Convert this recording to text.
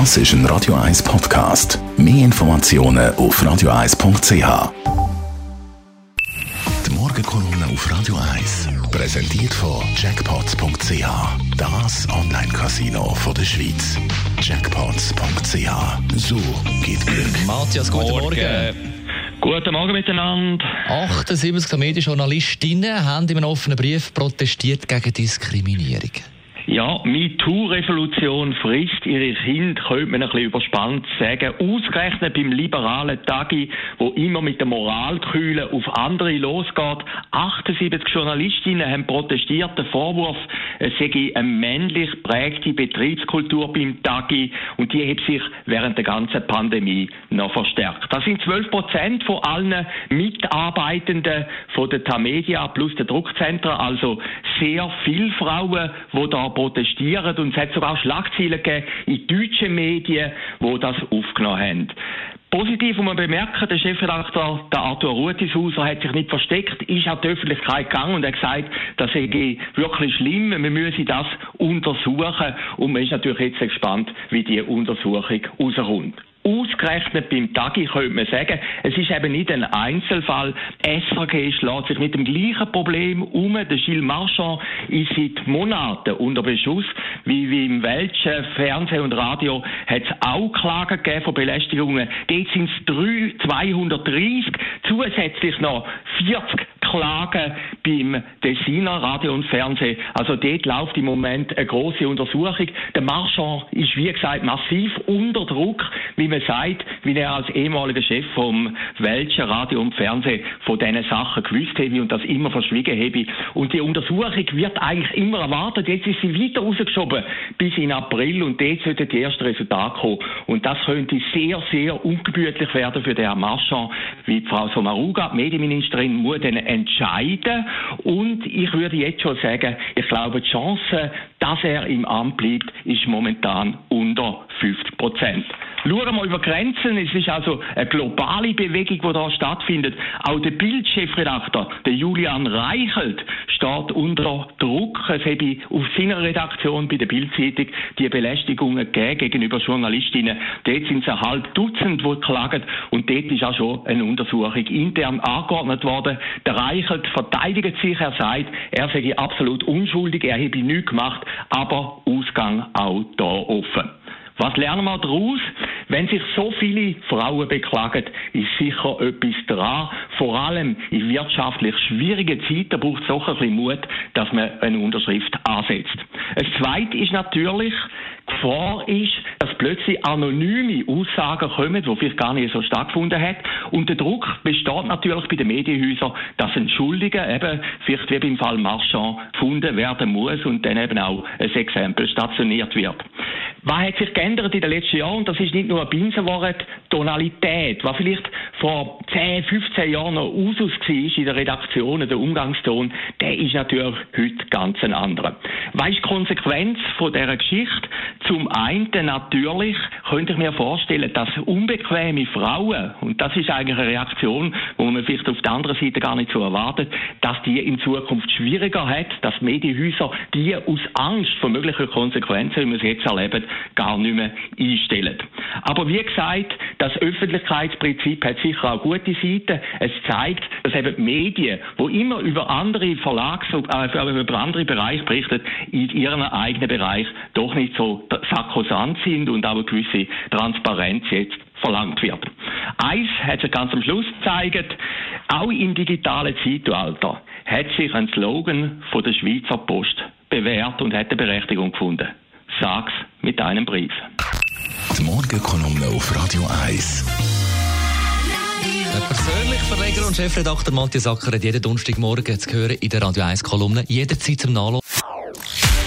Das ist ein Radio 1 Podcast. Mehr Informationen auf radio1.ch. Die Morgenkolumne auf Radio 1 präsentiert von Jackpots.ch. Das Online-Casino der Schweiz. Jackpots.ch. So geht Glück. Matthias, guten Morgen. Morgen. Guten Morgen miteinander. 78 Medienjournalistinnen haben in einem offenen Brief protestiert gegen Diskriminierung. Ja, MeToo-Revolution frisst ihre Kinder, könnte man ein bisschen überspannt sagen. Ausgerechnet beim liberalen Tagi, wo immer mit der Moralkühle auf andere losgeht. 78 Journalistinnen haben protestiert, der Vorwurf, es sei eine männlich prägte Betriebskultur beim Tagi und die hat sich während der ganzen Pandemie noch verstärkt. Das sind 12 Prozent von allen Mitarbeitenden von der Tamedia plus der Druckzentren, also sehr viele Frauen, die da protestieren und es hat sogar Schlagzeilen gegeben in deutschen Medien, wo das aufgenommen haben. Positiv muss man bemerken, der Chefredakteur, der Arthur Rutishauser, hat sich nicht versteckt, ist an die Öffentlichkeit gegangen und hat gesagt, das sei wirklich schlimm, wir müssen das untersuchen und man ist natürlich jetzt gespannt, wie die Untersuchung rauskommt. Ausgerechnet beim Tagi könnte man sagen, es ist eben nicht ein Einzelfall. SRG schlägt sich mit dem gleichen Problem um. Der Gilles Marchand ist seit Monaten unter Beschuss. Wie, wie im welchen Fernsehen und Radio hat es auch Klagen gegeben von Belästigungen. Dort sind es 230, zusätzlich noch 40 Klagen beim Designer Radio und Fernsehen. Also dort läuft im Moment eine große Untersuchung. Der Marchand ist, wie gesagt, massiv unter Druck, wie man sagt, wie er als ehemaliger Chef vom welchen Radio und Fernsehen von diesen Sachen gewusst habe und das immer verschwiegen habe. Und die Untersuchung wird eigentlich immer erwartet. Jetzt ist sie weiter rausgeschoben bis in April und dort sollten die ersten Resultate kommen. Und das könnte sehr, sehr ungemütlich werden für den Herrn Marchand, wie Frau Sommaruga, die Medienministerin, muss dann entscheiden. Und ich würde jetzt schon sagen, ich glaube, die Chance, dass er im Amt bleibt, ist momentan unter 50 Prozent. Schauen wir über Grenzen. Es ist also eine globale Bewegung, die da stattfindet. Auch der Bildchefredakteur, der Julian Reichelt, steht unter Druck. Es habe auf seiner Redaktion bei der Bildzeitung die Belästigungen gegeben gegenüber Journalistinnen. Dort sind es ein halb Dutzend, die klagen. Und dort ist auch schon eine Untersuchung intern angeordnet worden. Der Reichelt verteidigt sich. Er sagt, er sei absolut unschuldig. Er habe nichts gemacht. Aber Ausgang auch da offen. Was lernen wir daraus? Wenn sich so viele Frauen beklagen, ist sicher etwas dran. Vor allem in wirtschaftlich schwierigen Zeiten braucht es auch ein bisschen Mut, dass man eine Unterschrift ansetzt. Das Zweite ist natürlich, Gefahr ist, dass plötzlich anonyme Aussagen kommen, die vielleicht gar nicht so stattgefunden hat. Und der Druck besteht natürlich bei den Medienhäusern, dass ein Schuldiger eben, vielleicht wie beim Fall Marchand, gefunden werden muss und dann eben auch ein Exempel stationiert wird. Was hat sich geändert in den letzten Jahren? Und das ist nicht nur ein Binsenwort, Tonalität. Was vielleicht vor 10, 15 Jahren noch Usus war in den Redaktionen, der Umgangston, der ist natürlich heute ganz ein anderer. Was ist die Konsequenz von dieser Geschichte? Zum einen natürlich könnte ich mir vorstellen, dass unbequeme Frauen, und das ist eigentlich eine Reaktion, wo man vielleicht auf der anderen Seite gar nicht so erwartet, dass die in Zukunft schwieriger hat, dass Medienhäuser die aus Angst vor möglichen Konsequenzen, wie wir es jetzt erleben, gar nicht mehr einstellen. Aber wie gesagt, das Öffentlichkeitsprinzip hat sicher auch gute Seiten. Es zeigt, dass eben die Medien, die immer über andere Verlags, äh, über andere Bereiche berichten, in ihrem eigenen Bereich doch nicht so sakrosant sind und auch eine gewisse Transparenz jetzt verlangt wird. Eins hat sich ganz am Schluss gezeigt, auch im digitalen Zeitalter hat sich ein Slogan von der Schweizer Post bewährt und hat eine Berechtigung gefunden. Sag's mit deinem Brief. Die Morgenkolumne auf Radio 1. Der persönliche Verleger und Chefredakteur Matthias Acker hat jeden Donnerstagmorgen zu hören in der Radio 1 Kolumne, jederzeit zum Nachlesen.